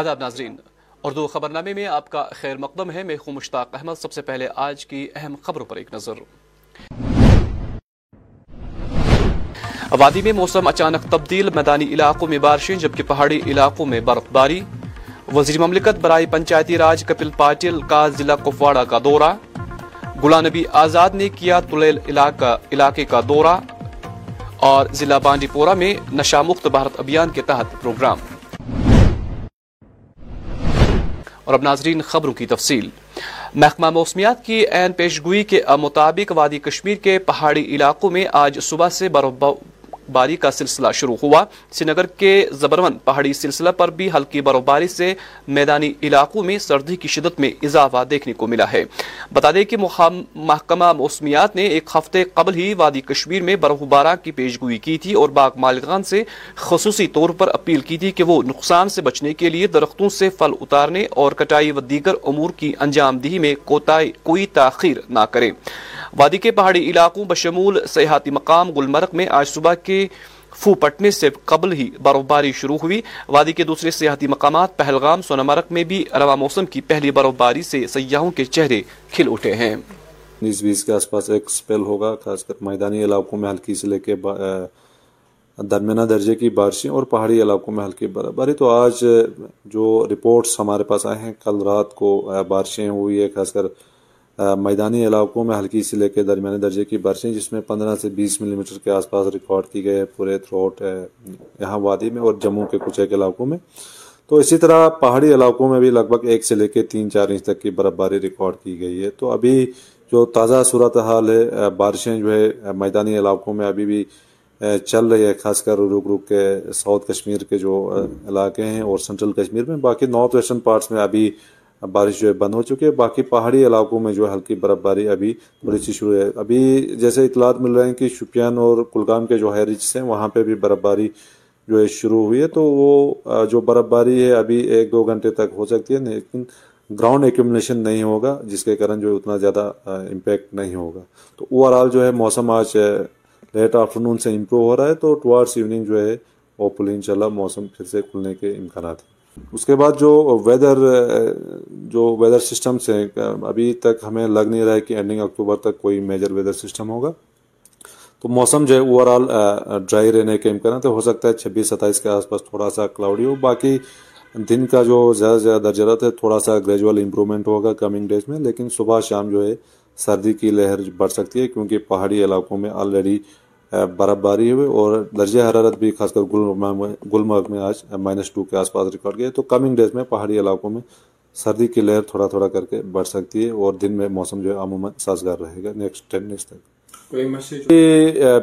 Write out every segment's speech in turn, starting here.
آداب ناظرین، اردو خبرنامے میں آپ کا خیر مقدم ہے۔ میں خوں مشتاق احمد۔ سب سے پہلے آج کی اہم خبروں پر ایک نظر۔ وادی میں موسم اچانک تبدیل، میدانی علاقوں میں بارشیں، جبکہ پہاڑی علاقوں میں برف باری وزیر مملکت، برائے پنچایتی راج، کپل پاٹل کا ضلع کپواڑہ کا دورہ۔ گلان نبی آزاد نے کیا تلیل علاقے کا دورہ۔ اور ضلع بانڈی پورہ میں نشہ مخت بھارت ابھیان کے تحت پروگرام۔ اور اب ناظرین خبروں کی تفصیل۔ محکمہ موسمیات کی عین پیشگوئی کے مطابق وادی کشمیر کے پہاڑی علاقوں میں آج صبح سے برف باری کا سلسلہ شروع ہوا۔ سری نگر کے زبرون پہاڑی سلسلہ پر بھی ہلکی برف باری سے میدانی علاقوں میں سردی کی شدت میں اضافہ دیکھنے کو ملا ہے۔ بتا دیں کہ محکمہ موسمیات نے ایک ہفتے قبل ہی وادی کشمیر میں برف بارہ کی پیشگوئی کی تھی اور باغ مالکان سے خصوصی طور پر اپیل کی تھی کہ وہ نقصان سے بچنے کے لیے درختوں سے پھل اتارنے اور کٹائی و دیگر امور کی انجام دہی میں کوئی تاخیر نہ کرے۔ وادی کے پہاڑی علاقوں بشمول سیاحتی مقام گلمرگ میں آج صبح کے فو پٹنے سے قبل ہی برف باری شروع ہوئی۔ وادی کے دوسرے سیاحتی مقامات پہلگام سونمرگ میں بھی رواں موسم کی پہلی برف باری سے سیاحوں کے چہرے کھل اٹھے ہیں۔ انیس بیس کے آس پاس ایک سپیل ہوگا، خاص کر میدانی علاقوں میں ہلکی سے لے کے درمیانہ درجے کی بارشیں اور پہاڑی علاقوں میں ہلکی برف باری تو آج جو رپورٹس ہمارے پاس آئے ہیں، کل رات کو بارشیں ہوئی ہے خاص کر میدانی علاقوں میں ہلکی سے لے کے درمیانے درجے کی بارشیں جس میں پندرہ سے بیس ملی میٹر کے آس پاس ریکارڈ کی گئے پورے تھروٹ یہاں وادی میں اور جموں کے کچھ ایک علاقوں میں۔ تو اسی طرح پہاڑی علاقوں میں بھی لگ بھگ ایک سے لے کے تین چار انچ تک کی برف باری ریکارڈ کی گئی ہے۔ تو ابھی جو تازہ صورت حال ہے بارشیں جو ہے میدانی علاقوں میں ابھی بھی چل رہی ہے، خاص کر رک رک کے ساؤتھ کشمیر کے جو علاقے ہیں اور سینٹرل کشمیر میں۔ باقی نارتھ ویسٹرن پارٹس میں ابھی بارش جو ہے بند ہو چکی ہے۔ باقی پہاڑی علاقوں میں جو ہے ہلکی برف باری ابھی تھوڑی سی شروع ہے۔ ابھی جیسے اطلاعات مل رہے ہیں کہ شوپیان اور کلگام کے جو ہیریجس ہیں، وہاں پہ بھی برف باری جو ہے شروع ہوئی ہے۔ تو وہ جو برف باری ہے، ابھی ایک دو گھنٹے تک ہو سکتی ہے، لیکن گراؤنڈ ایکوملیشن نہیں ہوگا، جس کے کارن جو ہے اتنا زیادہ امپیکٹ نہیں ہوگا۔ تو اوور آل جو ہے موسم آج لیٹ آفٹر نون سے امپروو ہو رہا ہے۔ تو ٹوارڈس ایوننگ جو ہے ہوپ ان شاء اللہ موسم پھر سے کھلنے کے امکانات ہیں۔ اس کے بعد جو ویدر جو ویدر سسٹمس ہیں، ابھی تک ہمیں لگ نہیں رہا ہے کہ اینڈنگ اکتوبر تک کوئی میجر ویدر سسٹم ہوگا۔ تو موسم جو ہے اوور آل ڈرائی رہنے کے امکانات ہو سکتا ہے چھبیس ستائیس کے آس پاس تھوڑا سا کلاؤڈی ہو۔ باقی دن کا جو زیادہ سے زیادہ درجرت ہے، تھوڑا سا گریجول امپرومنٹ ہوگا کمنگ ڈیز میں۔ لیکن صبح شام جو ہے سردی کی لہر بڑھ سکتی ہے، کیونکہ پہاڑی علاقوں میں آلریڈی برف باری ہوئی اور درجہ حرارت بھی خاص کر گلمرگ میں آج مائنس ٹو کے آس پاس ریکارڈ کیا تو کمنگ ڈیز میں پہاڑی علاقوں میں سردی کی لہر تھوڑا تھوڑا کر کے بڑھ سکتی ہے اور دن میں موسم جو ہے عموماً سازگار رہے گا۔ نیکسٹ ٹین ڈیز تک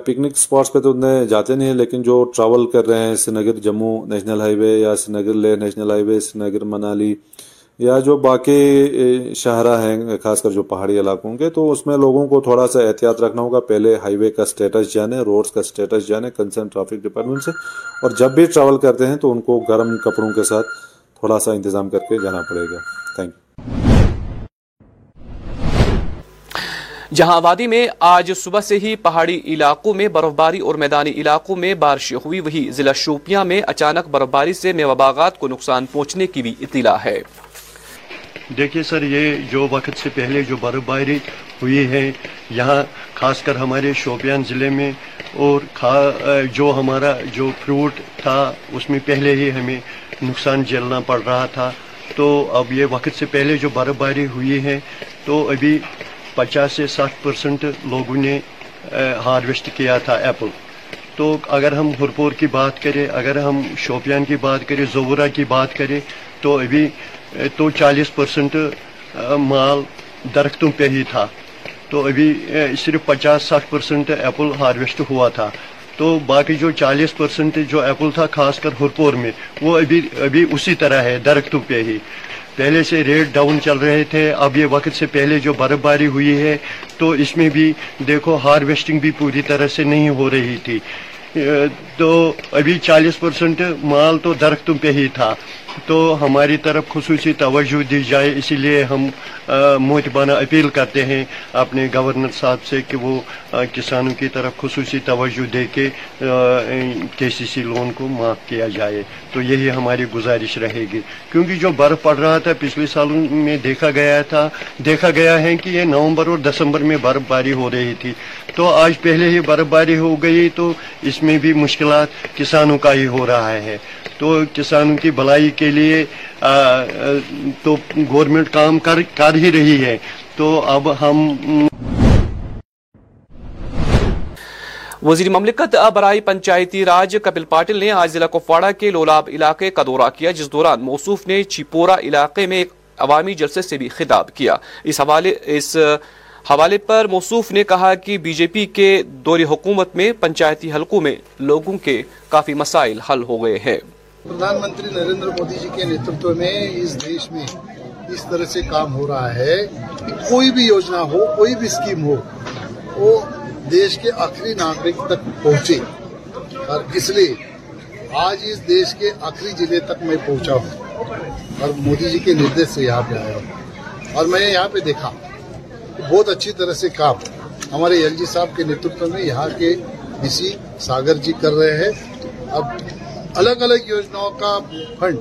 پکنک اسپاٹس پہ تو اتنے جاتے نہیں ہیں لیکن جو ٹریول کر رہے ہیں Srinagar Jammu national highway یا Srinagar Leh national highway Srinagar Manali یا جو باقی شاہراہ ہیں، خاص کر جو پہاڑی علاقوں کے، تو اس میں لوگوں کو تھوڑا سا احتیاط رکھنا ہوگا۔ پہلے ہائی وے کا سٹیٹس جانے روڈز کا سٹیٹس جانے کنسرن ٹرافک ڈپارٹمنٹ سے۔ اور جب بھی ٹریول کرتے ہیں، تو ان کو گرم کپڑوں کے ساتھ تھوڑا سا انتظام کر کے جانا پڑے گا۔ تھینک یو جہاں وادی میں آج صبح سے ہی پہاڑی علاقوں میں برف باری اور میدانی علاقوں میں بارش ہوئی۔ وہی ضلع شوپیاں میں اچانک برف باری سے میوہ باغات کو نقصان پہنچنے کی بھی اطلاع ہے۔ دیکھیے سر، یہ جو وقت سے پہلے جو برف باری ہوئی ہے، یہاں خاص کر ہمارے شوپیان ضلع میں اور جو ہمارا جو فروٹ تھا، اس میں پہلے ہی ہمیں نقصان جھیلنا پڑ رہا تھا۔ تو اب یہ وقت سے پہلے جو برف باری ہوئی ہے، تو ابھی پچاس سے ساٹھ پرسنٹ لوگوں نے ہارویسٹ کیا تھا ایپل۔ تو اگر ہم ہرپور کی بات کریں، اگر ہم شوپیان کی بات کریں زورا کی بات کریں تو ابھی تو چالیس پرسنٹ مال درختوں پہ ہی تھا۔ تو ابھی صرف پچاس ساٹھ پرسنٹ ایپل ہارویسٹ ہوا تھا۔ تو باقی جو چالیس پرسنٹ جو ایپل تھا، خاص کر ہرپور میں، وہ ابھی ابھی اسی طرح ہے، درختوں پہ ہی۔ پہلے سے ریٹ ڈاؤن چل رہے تھے، اب یہ وقت سے پہلے جو برف باری ہوئی ہے، تو اس میں بھی دیکھو، ہارویسٹنگ بھی پوری طرح سے نہیں ہو رہی تھی۔ تو ابھی چالیس پرسنٹ مال تو درختوں پہ ہی تھا۔ تو ہماری طرف خصوصی توجہ دی جائے، اسی لیے ہم موتبانہ اپیل کرتے ہیں اپنے گورنر صاحب سے کہ وہ کسانوں کی طرف خصوصی توجہ دے کے کے سی سی لون کو معاف کیا جائے۔ تو یہی ہماری گزارش رہے گی۔ کیونکہ جو برف پڑ رہا تھا، پچھلے سالوں میں دیکھا گیا تھا، دیکھا گیا ہے کہ یہ نومبر اور دسمبر میں برف باری ہو رہی تھی۔ تو آج پہلے ہی برف باری ہو گئی، تو اس میں بھی مشکلات کسانوں کا ہی ہو رہا ہے۔ تو کسانوں کی بھلائی کے لیے تو گورنمنٹ کام کر ہی رہی ہے۔ تو اب ہم، وزیر مملکت برائے پنچایتی راج کپل پاٹل نے آج ضلع کپواڑہ کے لولاب علاقے کا دورہ کیا، جس دوران موصوف نے چپورا علاقے میں ایک عوامی جلسے سے بھی خطاب کیا۔ اس حوالے اس حوالے پر موصوف نے کہا کہ بی جے پی کے دور حکومت میں پنچایتی حلقوں میں لوگوں کے کافی مسائل حل ہو گئے ہیں۔ پردھان منتری نریندر مودی جی کے نیتو میں اس دیش میں اس طرح سے کام ہو رہا ہے کہ کوئی بھی یوجنا ہو، کوئی بھی اسکیم ہو، وہ دیش کے آخری ناگرک تک پہنچے۔ اور اس لیے آج اس دیش کے آخری جلے تک میں پہنچا ہوں۔ اور مودی جی کے نیتش سے یہاں پہ آیا ہوں۔ اور میں نے یہاں پہ دیکھا بہت اچھی طرح سے کام ہمارے ایل جی صاحب کے نیتو میں یہاں کے ڈی سی ساگر جی کر رہے ہیں۔ اب الگ الگ یوجناؤں کا فنڈ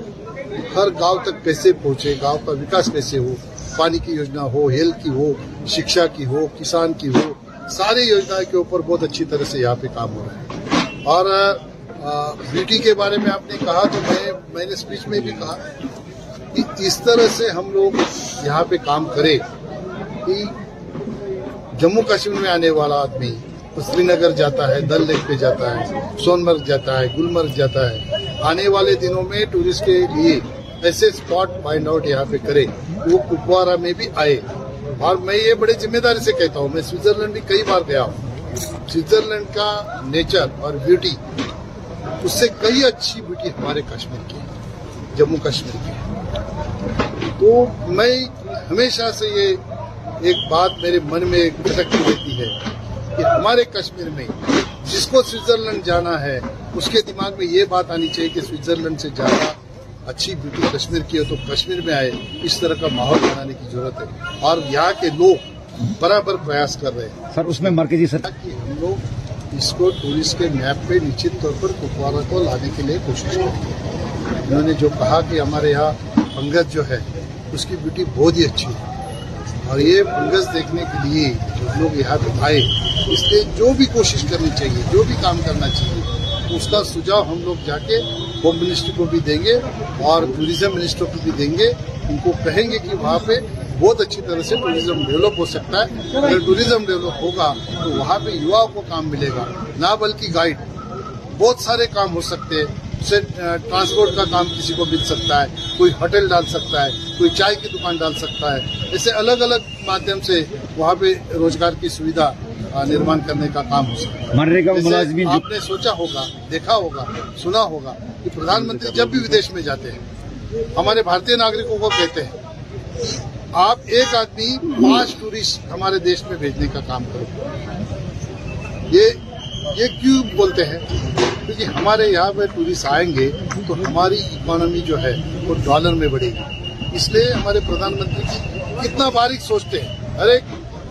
ہر گاؤں تک پیسے پہنچے، گاؤں کا وکاس پیسے ہو، پانی کی یوجنا ہو، ہیلتھ کی ہو، شکشا کی ہو، کسان کی ہو، سارے یوجنا کے اوپر بہت اچھی طرح سے یہاں پہ کام ہو رہا ہے۔ اور بیوٹی کے بارے میں آپ نے کہا تو میں میں نے اسپیچ میں بھی کہا کہ اس طرح سے ہم لوگ یہاں پہ کام کرے کہ جموں کشمیر میں آنے والا آدمی سری نگر جاتا ہے، دل لیک پہ جاتا ہے، سون مرگ جاتا ہے گلمرگ جاتا ہے۔ آنے والے دنوں میں ٹورسٹ کے لیے ایسے اسپاٹ فائنڈ آؤٹ یہاں پہ کرے وہ کپوارہ میں بھی آئے۔ اور میں یہ بڑے ذمہ داری سے کہتا ہوں، میں سوئٹزرلینڈ بھی کئی بار گیا ہوں۔ سوئٹزرلینڈ کا نیچر اور بیوٹی اس سے کئی اچھی بیوٹی ہمارے کشمیر کی جموں کشمیر کی تو میں ہمیشہ سے یہ ایک بات میرے من میں کھٹکتی رہتی ہے۔ کہ ہمارے کشمیر میں جس کو سوئٹزرلینڈ جانا ہے اس کے دماغ میں یہ بات آنی چاہیے کہ سوئٹزرلینڈ سے جانا اچھی بیوٹی کشمیر کی ہے تو کشمیر میں آئے اس طرح کا ماحول بنانے کی ضرورت ہے۔ اور یہاں کے لوگ برابر پریاس کر رہے ہیں۔ سر اس میں مرکزی سر ہم لوگ اس کو ٹورسٹ کے میپ پہ نشچت طور پر کپوارہ کو لانے کے لیے کوشش کریں۔ انہوں نے جو کہا کہ ہمارے یہاں پنگت جو ہے اس کی بیوٹی بہت ہی اچھی ہے۔ اور یہ فنگس دیکھنے کے لیے جو لوگ یہاں پہ آئے اس لیے جو بھی کوشش کرنی چاہیے، جو بھی کام کرنا چاہیے، اس کا سجاؤ ہم لوگ جا کے ہوم منسٹری کو بھی دیں گے اور ٹوریزم منسٹر کو بھی دیں گے۔ ان کو کہیں گے کہ وہاں پہ بہت اچھی طرح سے ٹوریزم ڈیولپ ہو سکتا ہے۔ اگر ٹوریزم ڈیولپ ہوگا تو وہاں پہ یوا کو کام ملے گا، نہ بلکہ گائیڈ۔ بہت سارے کام ہو سکتے ہیں۔ سے ٹرانسپورٹ کا کام کسی کو مل سکتا ہے کوئی ہوٹل ڈال سکتا ہے کوئی چائے کی دکان ڈال سکتا ہے۔ اسے الگ الگ مادھیم سے وہاں پہ روزگار کی سویدھا نرمان کرنے کا کام ہو سکتا ہے۔ آپ نے سوچا ہوگا دیکھا ہوگا سنا ہوگا کہ پردھان منتری جب بھی ودیش میں جاتے ہیں ہمارے بھارتی ناگرکوں کو کہتے ہیں آپ ایک آدمی پانچ ٹورسٹ ہمارے دیش میں بھیجنے کا کام کرو۔ یہ کیوں بولتے ہیں؟ کیونکہ ہمارے یہاں پہ ٹورسٹ آئیں گے تو ہماری اکانومی جو ہے وہ ڈالر میں بڑھے گی۔ اس لیے ہمارے پردھان منتری جی کتنا باریک سوچتے ہیں۔ ہر ایک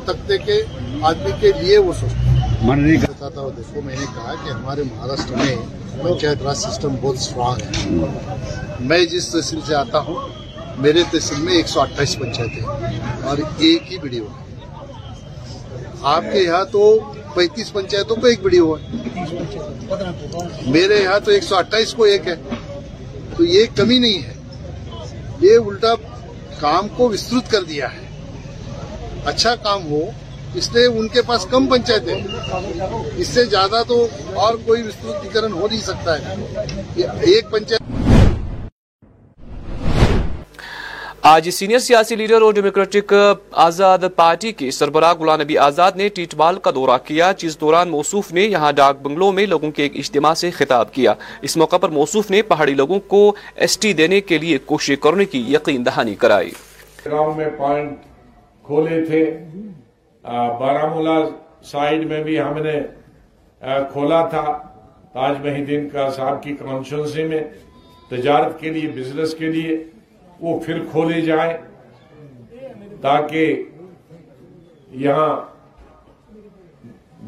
طبقے کے آدمی کے لیے وہ سوچتے ہیں۔ بتاتا ہوں دیکھو میں نے کہا کہ ہمارے مہاراشٹر میں پنچایت راج سسٹم بہت اسٹرانگ ہے۔ میں جس تحصیل سے آتا ہوں میرے تحصیل میں ایک سو اٹھائیس پنچایتیں اور ایک ہی ویڈیو ہے۔ آپ کے یہاں تو پینتیس پنچایتوں کو ایک بڑی ہوا ہے۔ میرے یہاں تو ایک سو اٹھائیس کو ایک ہے۔ تو یہ کمی نہیں ہے۔ یہ الٹا کام کو وسترت کر دیا ہے۔ اچھا کام ہو، اس لیے ان کے پاس کم پنچایت ہے اس سے زیادہ تو اور کوئی وسترتیکرن ہو نہیں سکتا ہے۔ ایک پنچایت آج سینئر سیاسی لیڈر اور ڈیموکریٹک آزاد پارٹی کے سربراہ غلام نبی آزاد نے ٹیٹ بال کا دورہ کیا، جس دوران موصوف نے یہاں ڈاک بنگلوں میں لوگوں کے ایک اجتماع سے خطاب کیا۔ اس موقع پر موصوف نے پہاڑی لوگوں کو ایس ٹی دینے کے لیے کوشش کرنے کی یقین دہانی کرائی۔ گاؤں میں پوائنٹ کھولے تھے۔ بارہ سائیڈ میں بھی ہم نے کھولا تھا تاج محدین کا صاحب کی کانشنسی میں، تجارت کے لیے، بزنس کے لیے۔ وہ پھر کھولے جائیں تاکہ یہاں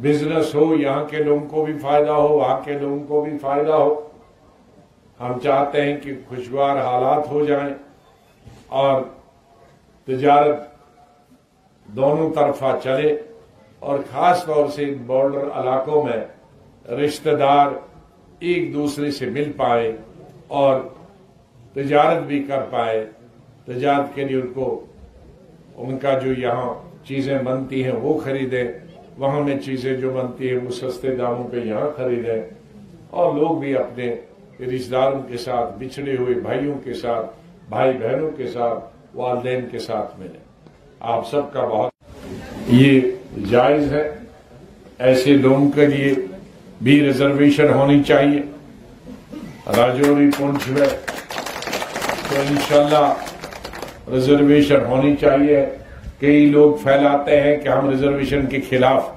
بزنس ہو، یہاں کے لوگوں کو بھی فائدہ ہو، وہاں کے لوگوں کو بھی فائدہ ہو۔ ہم چاہتے ہیں کہ خوشگوار حالات ہو جائیں اور تجارت دونوں طرفہ چلے اور خاص طور سے ان بارڈر علاقوں میں رشتہ دار ایک دوسرے سے مل پائے اور تجارت بھی کر پائے، تجارت کے لیے ان کو، ان کا جو یہاں چیزیں بنتی ہیں وہ خریدیں وہاں میں چیزیں جو بنتی ہیں وہ سستے داموں پہ یہاں خریدیں اور لوگ بھی اپنے رشتے داروں کے ساتھ، بچھڑے ہوئے بھائیوں کے ساتھ، بھائی بہنوں کے ساتھ، والدین کے ساتھ ملیں آپ سب کا بہت یہ جائز ہے۔ ایسے لوگوں کے لیے بھی ریزرویشن ہونی چاہیے۔ راجوری پنچ میں تو انشاءاللہ ریزرویشن ہونی چاہیے۔ کئی لوگ پھیلاتے ہیں کہ ہم ریزرویشن کے خلاف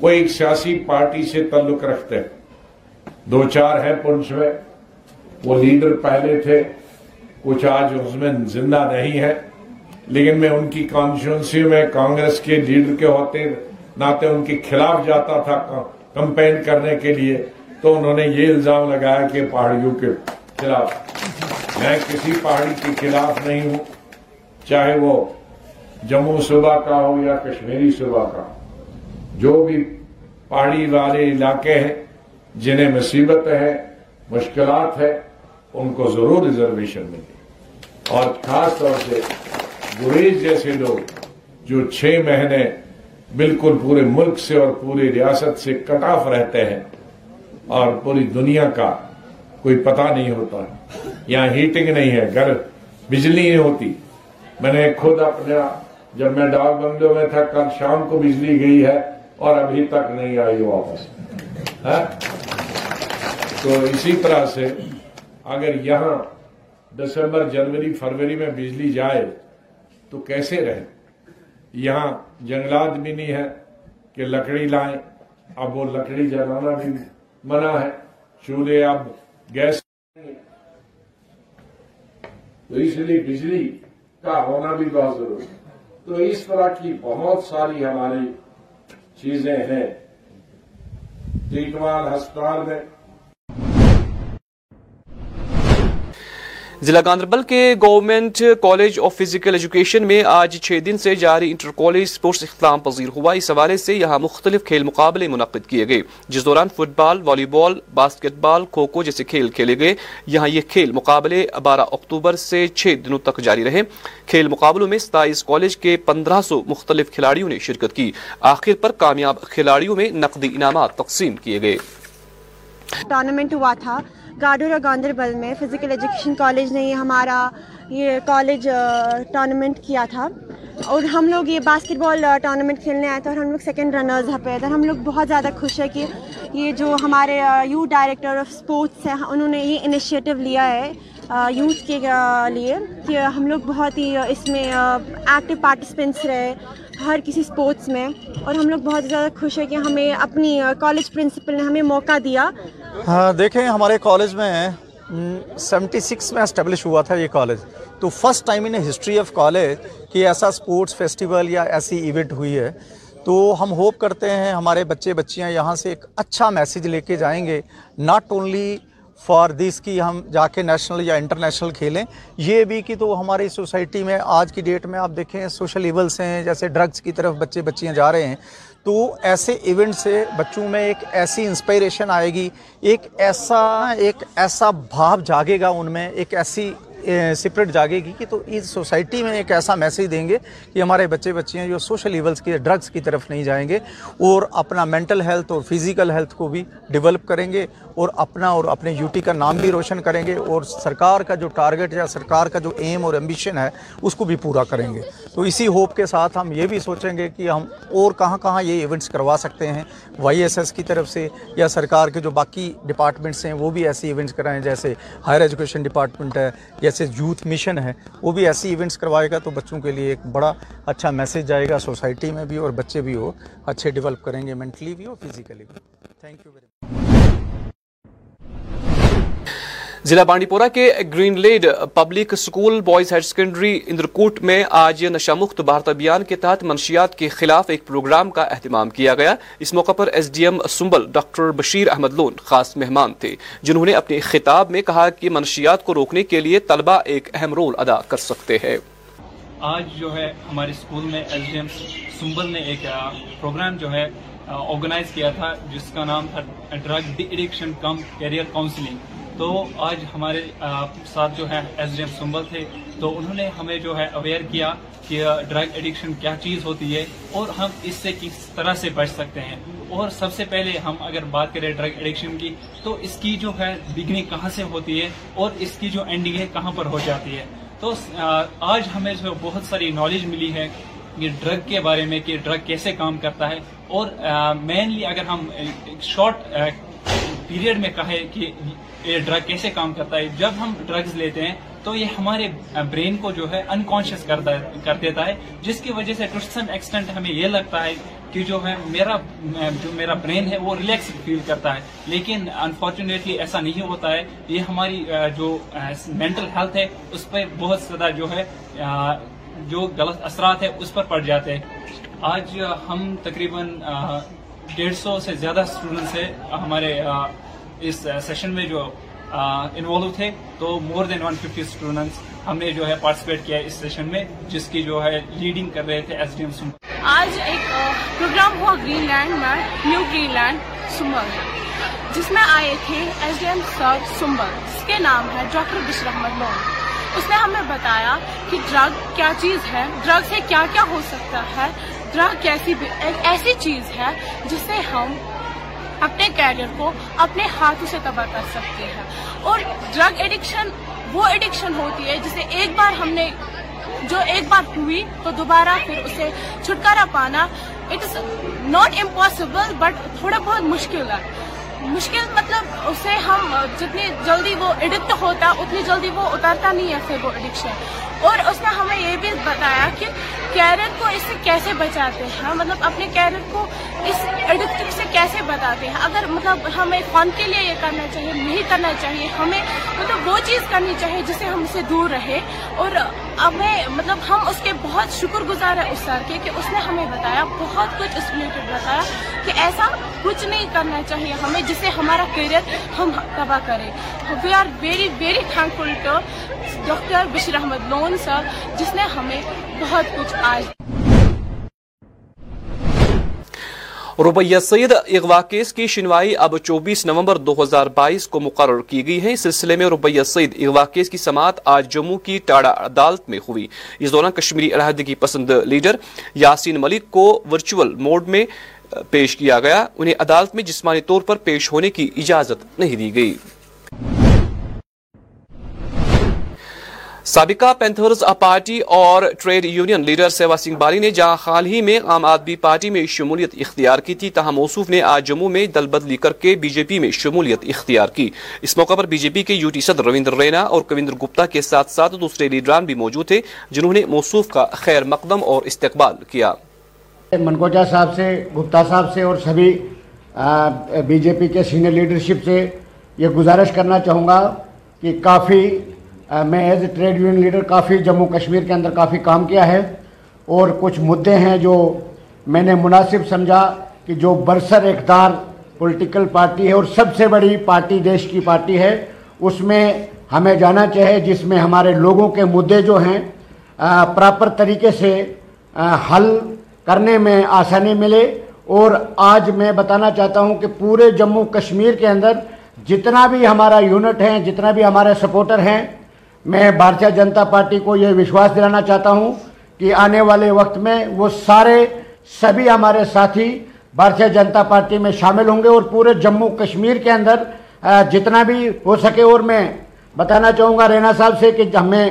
وہ ایک سیاسی پارٹی سے تعلق رکھتے ہیں۔ دو چار ہیں پنچ میں۔ وہ لیڈر پہلے تھے۔ کچھ آج اس میں زندہ نہیں ہے۔ لیکن میں ان کی کانسٹیچوئنسی میں کانگریس کے لیڈر کے ہوتے ناطے ان کے خلاف جاتا تھا کمپین کرنے کے لیے۔ تو انہوں نے یہ الزام لگایا کہ پہاڑیوں کے خلاف۔ میں کسی پہاڑی کے خلاف نہیں ہوں، چاہے وہ جموں صوبہ کا ہو یا کشمیری صوبہ کا جو بھی پہاڑی والے علاقے ہیں، جنہیں مصیبت ہے، مشکلات ہے، ان کو ضرور ریزرویشن ملے۔ اور خاص طور سے گریز جیسے لوگ جو چھ مہینے بالکل پورے ملک سے اور پوری ریاست سے کٹ آف رہتے ہیں اور پوری دنیا کا کوئی پتہ نہیں ہوتا ہے۔ یہاں ہیٹنگ نہیں ہے، گھر بجلی نہیں ہوتی۔ میں نے خود اپنا، جب میں ڈاک بنگلوں میں تھا، کل شام کو بجلی گئی ہے اور ابھی تک نہیں آئی واپس۔ ہاں؟ تو اسی طرح سے اگر یہاں دسمبر، جنوری، فروری میں بجلی جائے تو کیسے رہے؟ یہاں جنگلات بھی نہیں ہے کہ لکڑی لائیں۔ اب وہ لکڑی جلانا بھی منع ہے۔ چولہے، اب گیس تو اس لیے بجلی کا ہونا بھی بہت ضروری ہے۔ تو اس طرح کی بہت ساری ہماری چیزیں ہیں۔ ٹریٹمان ہسپتال میں ضلع گاندربل کے government college of physical education میں آج چھ دن سے جاری انٹر کالج سپورٹس اختتام پذیر ہوا۔ اس حوالے سے یہاں مختلف کھیل مقابلے منعقد کیے گئے۔ جس دوران فٹ بال، والی بال، باسکٹ بال کھوکھو جیسے کھیل کھیلے گئے۔ یہاں یہ کھیل مقابلے بارہ اکتوبر سے چھ دنوں تک جاری رہے۔ کھیل مقابلوں میں ستائیس کالج کے پندرہ سو مختلف کھلاڑیوں نے شرکت کی۔ آخر پر کامیاب کھلاڑیوں میں نقدی انعامات تقسیم کیے گئے۔ ٹورنامنٹ ہوا تھا۔ گاڈور اور گاندربل میں فزیکل ایجوکیشن کالج نے ہمارا یہ کالج ٹورنامنٹ کیا تھا۔ اور ہم لوگ یہ باسکٹ بال ٹورنامنٹ کھیلنے آئے تھے اور ہم لوگ سیکنڈ رنرز پہ تھے۔ ہم لوگ بہت زیادہ خوش ہے کہ یہ جو ہمارے یوتھ ڈائریکٹر آف اسپورٹس ہیں، انہوں نے یہ انیشیٹو لیا ہے یوتھ کے لیے کہ ہم لوگ بہت ہی اس میں ایکٹیو پارٹیسپینٹس رہے۔ ہر کسی اسپورٹس میں اور ہم لوگ بہت زیادہ خوش ہیں کہ ہمیں اپنی کالج پرنسپل نے ہمیں موقع دیا۔ ہاں دیکھیں، ہمارے کالج میں سیونٹی سکس میں اسٹیبلش ہوا تھا یہ کالج تو first time in history of college کہ ایسا اسپورٹس فیسٹیول یا ایسی ایونٹ ہوئی ہے۔ تو ہم ہوپ کرتے ہیں ہمارے بچے بچیاں یہاں سے ایک اچھا میسیج لے کے جائیں گے۔ ناٹ اونلی فار دس کی ہم جا کے نیشنل یا انٹرنیشنل کھیلیں۔ یہ بھی کہ تو ہماری سوسائٹی میں آج کی ڈیٹ میں آپ دیکھیں سوشل ایولس ہیں، جیسے ڈرگس کی طرف بچے بچیاں جا رہے ہیں۔ تو ایسے ایونٹ سے بچوں میں ایک ایسی انسپائریشن آئے گی، ایک ایسا ایک ایسا بھاپ جاگے گا ان میں، ایک ایسی سپریٹ جاگے گی کہ تو اس سوسائٹی میں ایک ایسا میسیج دیں گے کہ ہمارے بچے بچیاں جو سوشل ایولس کی ڈرگس کی طرف نہیں جائیں گے اور اپنا مینٹل ہیلتھ اور فزیکل ہیلتھ کو بھی ڈیولپ کریں گے۔ اور اپنا اور اپنے یوٹی کا نام بھی روشن کریں گے اور سرکار کا جو ٹارگٹ یا سرکار کا جو ایم اور ایمبیشن ہے، اس کو بھی پورا کریں گے۔ تو اسی ہوپ کے ساتھ ہم یہ بھی سوچیں گے کہ ہم اور کہاں کہاں یہ ایونٹس کروا سکتے ہیں۔ وائی ایس ایس کی طرف سے یا سرکار کے جو باقی ڈپارٹمنٹس ہیں، وہ بھی ایسے ایونٹس کرائیں۔ جیسے ہائر ایجوکیشن ڈپارٹمنٹ ہے، جیسے یوتھ مشن ہے، وہ بھی ایسی ایونٹس کروائے گا تو بچوں کے لیے ایک بڑا اچھا میسج جائے گا سوسائٹی میں بھی اور بچے بھی وہ اچھے ڈیولپ کریں گے مینٹلی بھی اور فزیکلی بھی۔ تھینک یو ویری مچ ضلع بانڈی پورہ کے green lead public school boys higher secondary Andarkot میں آج نشہ مخت بھارت ابھیان کے تحت منشیات کے خلاف ایک پروگرام کا اہتمام کیا گیا۔ اس موقع پر S D M Sumbal doctor Bashir Ahmad Lone خاص مہمان تھے، جنہوں نے اپنے خطاب میں کہا کہ منشیات کو روکنے کے لیے طلبہ ایک اہم رول ادا کر سکتے ہیں۔ آج جو ہے ہمارے اسکول میں ایس ڈی ایم سنبل نے ایک پروگرام جو ہے آرگنائز کیا تھا، جس کا نام تھا drug addiction cum career counselling تو آج ہمارے ساتھ جو ہے ایس ڈی ایم سنبل تھے، تو انہوں نے ہمیں جو ہے اویئر کیا کہ ڈرگ ایڈکشن کیا چیز ہوتی ہے اور ہم اس سے کس طرح سے بچ سکتے ہیں۔ اور سب سے پہلے ہم اگر بات کریں ڈرگ ایڈکشن کی، تو اس کی جو ہے بگننگ کہاں سے ہوتی ہے اور اس کی جو اینڈنگ ہے کہاں پر ہو جاتی ہے۔ تو آج ہمیں جو بہت ساری نالج ملی ہے یہ ڈرگ کے بارے میں کہ ڈرگ کیسے کام کرتا ہے۔ اور مینلی اگر ہم شارٹ پیریڈ میں کہیں کہ یہ ڈرگ کیسے کام کرتا ہے؟ جب ہم ڈرگز لیتے ہیں تو یہ ہمارے برین کو جو ہے انکانشیس کر دیتا ہے، جس کی وجہ سے ٹو سم ایکسٹینٹ ہمیں یہ لگتا ہے کہ جو ہے میرا جو میرا برین ہے وہ ریلیکس فیل کرتا ہے۔ لیکن انفارچونیٹلی ایسا نہیں ہوتا ہے۔ یہ ہماری جو مینٹل ہیلتھ ہے، اس پہ بہت زیادہ جو ہے جو غلط اثرات ہے اس پر پڑ جاتے ہیں۔ آج ہم تقریباً ڈیڑھ سو سے زیادہ اسٹوڈنٹس ہیں، ہمارے اس سیشن میں جو انوالو تھے، تو مور دین 150 اسٹوڈنٹس ہم نے جو ہے پارٹیسپیٹ کیا اس سیشن میں، جس کی جو ہے لیڈنگ کر رہے تھے ایس ڈی ایم سمبل آج ایک پروگرام ہوا گرین لینڈ میں نیو گرین لینڈ سمبل جس میں آئے تھے S D M sir Sumbal جس کے نام ہے ڈاکٹر بشر احمد لون اس نے ہمیں بتایا کہ ڈرگ کیا چیز ہے ڈرگ سے کیا کیا ہو سکتا ہے ڈرگ ایسی چیز ہے جس سے ہم اپنے کیریئر کو اپنے ہاتھوں سے تباہ کر سکتی ہے اور ڈرگ ایڈکشن وہ ایڈکشن ہوتی ہے جسے ایک بار ہم نے جو ایک بار ہوئی تو دوبارہ پھر اسے چھٹکارا پانا۔ اٹ ناٹ امپاسبل بٹ تھوڑا بہت مشکل ہے۔ مشکل مطلب اسے ہم جتنی جلدی وہ ایڈکٹ ہوتا، اتنی جلدی وہ اترتا نہیں ہے پھر وہ ایڈکشن اور اس نے ہمیں یہ بھی بتایا کہ کیرٹ کو اس سے کیسے بچاتے ہیں؟ مطلب اپنے کیرٹ کو اس ایڈکٹ سے کیسے بتاتے ہیں؟ اگر مطلب ہمیں فن کے لیے یہ کرنا چاہیے، نہیں کرنا چاہیے، ہمیں مطلب وہ چیز کرنی چاہیے جس سے ہم اسے دور رہے اور ہمیں مطلب ہم اس کے بہت شکر گزار ہیں اس سر کے کہ اس نے ہمیں بتایا، بہت کچھ اس ریلیٹڈ بتایا کہ ایسا کچھ نہیں کرنا چاہیے ہمیں، جسے ہمارا کیریئر ہم تباہ کریں۔ We are very very thankful to doctor Bashir Ahmad Lone sir جس نے ہمیں بہت کچھ آج ربیہ سید اغوا کیس کی شنوائی اب چوبیس نومبر دو ہزار بائیس کو مقرر کی گئی ہے۔ اس سلسلے میں ربیہ سید اغوا کیس کی سماعت آج جموں کی ٹاڑا عدالت میں ہوئی۔ اس دوران کشمیری علیحدگی پسند لیڈر یاسین ملک کو ورچوئل موڈ میں پیش کیا گیا۔ انہیں عدالت میں جسمانی طور پر پیش ہونے کی اجازت نہیں دی گئی۔ سابقہ پینتھرز پارٹی اور trade union leader Sewa Singh Bali نے جہاں حال ہی میں عام آدمی پارٹی میں شمولیت اختیار کی تھی تاہم موصوف نے آج جموں میں دل بدلی کر کے بی جے پی میں شمولیت اختیار کی۔ اس موقع پر بی جے پی کے یوٹی صدر رویندر رینا اور کویندر گپتا کے ساتھ ساتھ دوسرے لیڈران بھی موجود تھے، جنہوں نے موصوف کا خیر مقدم اور استقبال کیا۔ منگوجا صاحب سے، گپتا صاحب سے اور سبھی بی جے پی کے سینئر لیڈرشپ سے یہ گزارش کرنا چاہوں گا کہ کافی میں as a trade union leader کافی جموں کشمیر کے اندر کافی کام کیا ہے اور کچھ مدعے ہیں جو میں نے مناسب سمجھا کہ جو برسر اقدار پولیٹیکل پارٹی ہے اور سب سے بڑی پارٹی دیش کی پارٹی ہے، اس میں ہمیں جانا چاہیے، جس میں ہمارے لوگوں کے مدعے جو ہیں پراپر طریقے سے حل کرنے میں آسانی ملے۔ اور آج میں بتانا چاہتا ہوں کہ پورے جموں کشمیر کے اندر جتنا بھی ہمارا یونٹ ہیں، جتنا بھی ہمارے سپورٹر ہیں میں بھارتیہ جنتا پارٹی کو یہ وشواس دلانا چاہتا ہوں کہ آنے والے وقت میں وہ سارے سبھی ہمارے ساتھی بھارتیہ جنتا پارٹی میں شامل ہوں گے اور پورے جموں کشمیر کے اندر جتنا بھی ہو سکے اور میں بتانا چاہوں گا رینا صاحب سے کہ ہمیں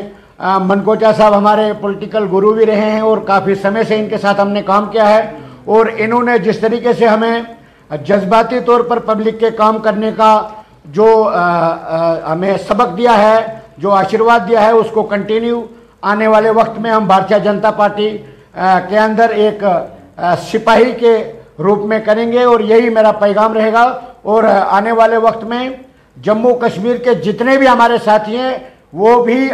منکوچا صاحب ہمارے پولیٹیکل گرو بھی رہے ہیں اور کافی سمے سے ان کے ساتھ ہم نے کام کیا ہے اور انہوں نے جس طریقے سے ہمیں جذباتی طور پر پبلک کے کام کرنے کا جو ہمیں سبق دیا ہے جو آشرواد دیا ہے اس کو کنٹینیو آنے والے وقت میں ہم بھارتیہ جنتا پارٹی کے اندر ایک سپاہی کے روپ میں کریں گے اور یہی میرا پیغام رہے گا۔ اور آنے والے وقت میں جموں کشمیر کے جتنے بھی ہمارے ساتھی ہیں، وہ بھی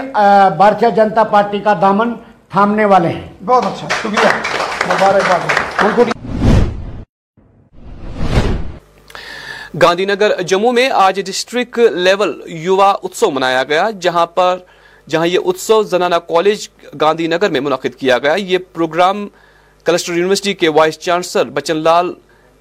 بھارتیہ جنتا پارٹی کا دامن تھامنے والے ہیں۔ بہت اچھا شکریہ، مبارکباد۔ گاندھی نگر جموں میں آج ڈسٹرکٹ لیول یووا اتسو منایا گیا، جہاں پر جہاں یہ اتسو زنانہ کالج گاندھی نگر میں منعقد کیا گیا۔ یہ پروگرام کلسٹر یونیورسٹی کے وائس چانسلر بچن لال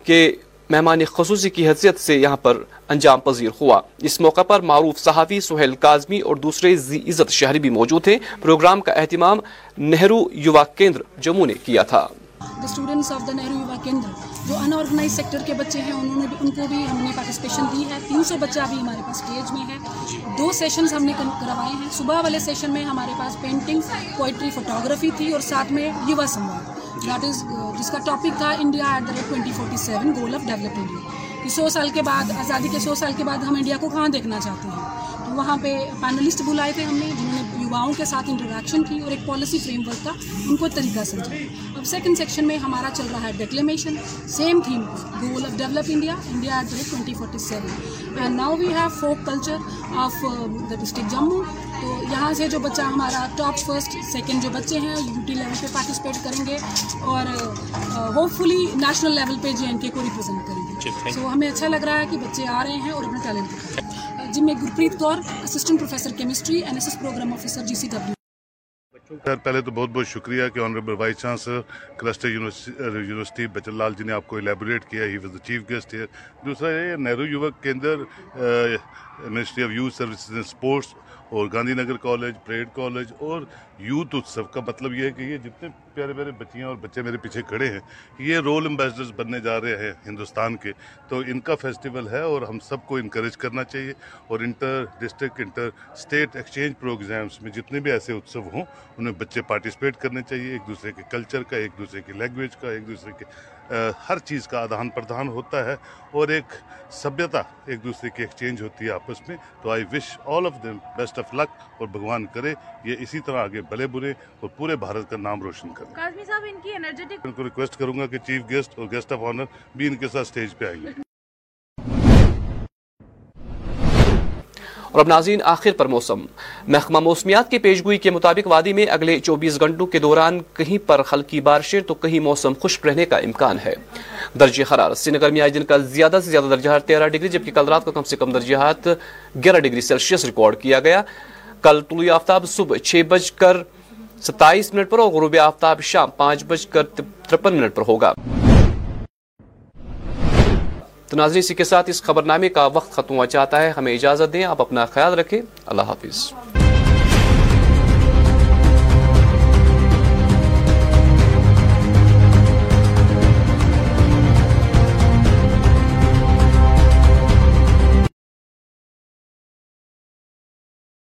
کے مہمان خصوصی کی حیثیت سے یہاں پر انجام پذیر ہوا۔ اس موقع پر معروف صحافی سہیل کازمی اور دوسرے زی عزت شہری بھی موجود تھے۔ پروگرام کا اہتمام نہرو یووا کیندر جموں نے کیا تھا۔ The جو ان آرگنائز سیکٹر کے بچے ہیں، انہوں نے بھی ان کو بھی ہم نے پارٹیسپیشن دی ہے۔ تین سو بچہ ابھی ہمارے پاس اسٹیج میں ہے۔ دو سیشنز ہم نے کروائے ہیں۔ صبح والے سیشن میں ہمارے پاس پینٹنگ پوئٹری فوٹوگرافی تھی اور ساتھ میں یوا سمواد دیٹ از جس کا ٹاپک تھا India at the rate twenty forty seven goal of develop India کہ سو سال کے بعد، آزادی کے سو سال کے بعد ہم انڈیا کو کہاں دیکھنا چاہتے ہیں؟ تو وہاں پہ پینلسٹ بلائے تھے ہم نے، جنہوں نے یواؤں کے ساتھ انٹریکشن کی اور ایک پالیسی فریم ورک کا ان کو طریقہ سمجھا۔ اب سیکنڈ سیکشن میں ہمارا چل رہا ہے declamation same theme goal of develop India India at the rate twenty forty seven and now we have folk culture of the district Jammu تو یہاں سے جو بچہ ہمارا ٹاپ فرسٹ سیکنڈ جو بچے ہیں یو ٹی لیول پہ پارٹیسپیٹ کریں گے اور ہوپ فلی نیشنل لیول پہ جے این کے کو ریپرزینٹ کریں گے۔ سو ہمیں اچھا لگ رہا ہے کہ بچے آ رہے ہیں اور اپنا ٹیلنٹ جی میں Gurpreet Kaur assistant professor chemistry N S S programme officer G C W پہلے تو بہت بہت شکریہ کہ honourable vice chancellor cluster university Bachar Lal ji نے آپ کو الیبوریٹ کیا he was the chief guest here دوسرا یہ Nehru Yuva Kendra ministry of youth services and sports اور Gandhi Nagar college parade college اور یوتھ اتسو کا مطلب یہ ہے کہ یہ جتنے پیارے پیارے بچیاں اور بچے میرے پیچھے کھڑے ہیں، یہ رول امبیسڈرز بننے جا رہے ہیں ہندوستان کے۔ تو ان کا فیسٹیول ہے اور ہم سب کو انکریج کرنا چاہیے اور inter district inter state exchange programmes میں جتنے بھی ایسے اتسو ہوں ان میں بچے پارٹیسپیٹ کرنے چاہیے۔ ایک دوسرے کے کلچر کا، ایک دوسرے کی لینگویج کا، ایک دوسرے کے ہر چیز کا آدھان پردھان ہوتا ہے اور ایک سبھیتا، ایک دوسرے کی ایکسچینج ہوتی ہے آپس میں۔ تو I wish all of them best of luck اور بھگوان کرے، یہ اسی طرح آگے کے بلے برے اور پورے بھارت کا نام روشن کریں کازمی صاحب ان کی انرجیٹک ان کو ریکویسٹ کروں گا کہ چیف گیسٹ اور گیسٹ آف آنر بھی ان کے ساتھ سٹیج پہ آئیں گے اور اب ناظرین آخر پر موسم۔ محکمہ موسمیات کی پیشگوئی کے مطابق وادی میں اگلے چوبیس گھنٹوں کے دوران کہیں پر ہلکی بارشیں تو کہیں موسم خشک رہنے کا امکان ہے۔ درجہ حرارت سری نگر میں آج دن کا زیادہ سے زیادہ درجہ حرارت تیرہ ڈگری جبکہ کل رات کو کم سے کم درجہ حرارت گیارہ ڈگری سیلسیس ریکارڈ کیا گیا۔ کل طلوع آفتاب صبح چھ بج کر ستائیس منٹ پر اور غروب آفتاب شام پانچ بج کر ترپن منٹ پر ہوگا۔ تو ناظرین، اسی کے ساتھ اس خبر نامے کا وقت ختم ہوا چاہتا ہے۔ ہمیں اجازت دیں، آپ اپنا خیال رکھیں۔ اللہ حافظ۔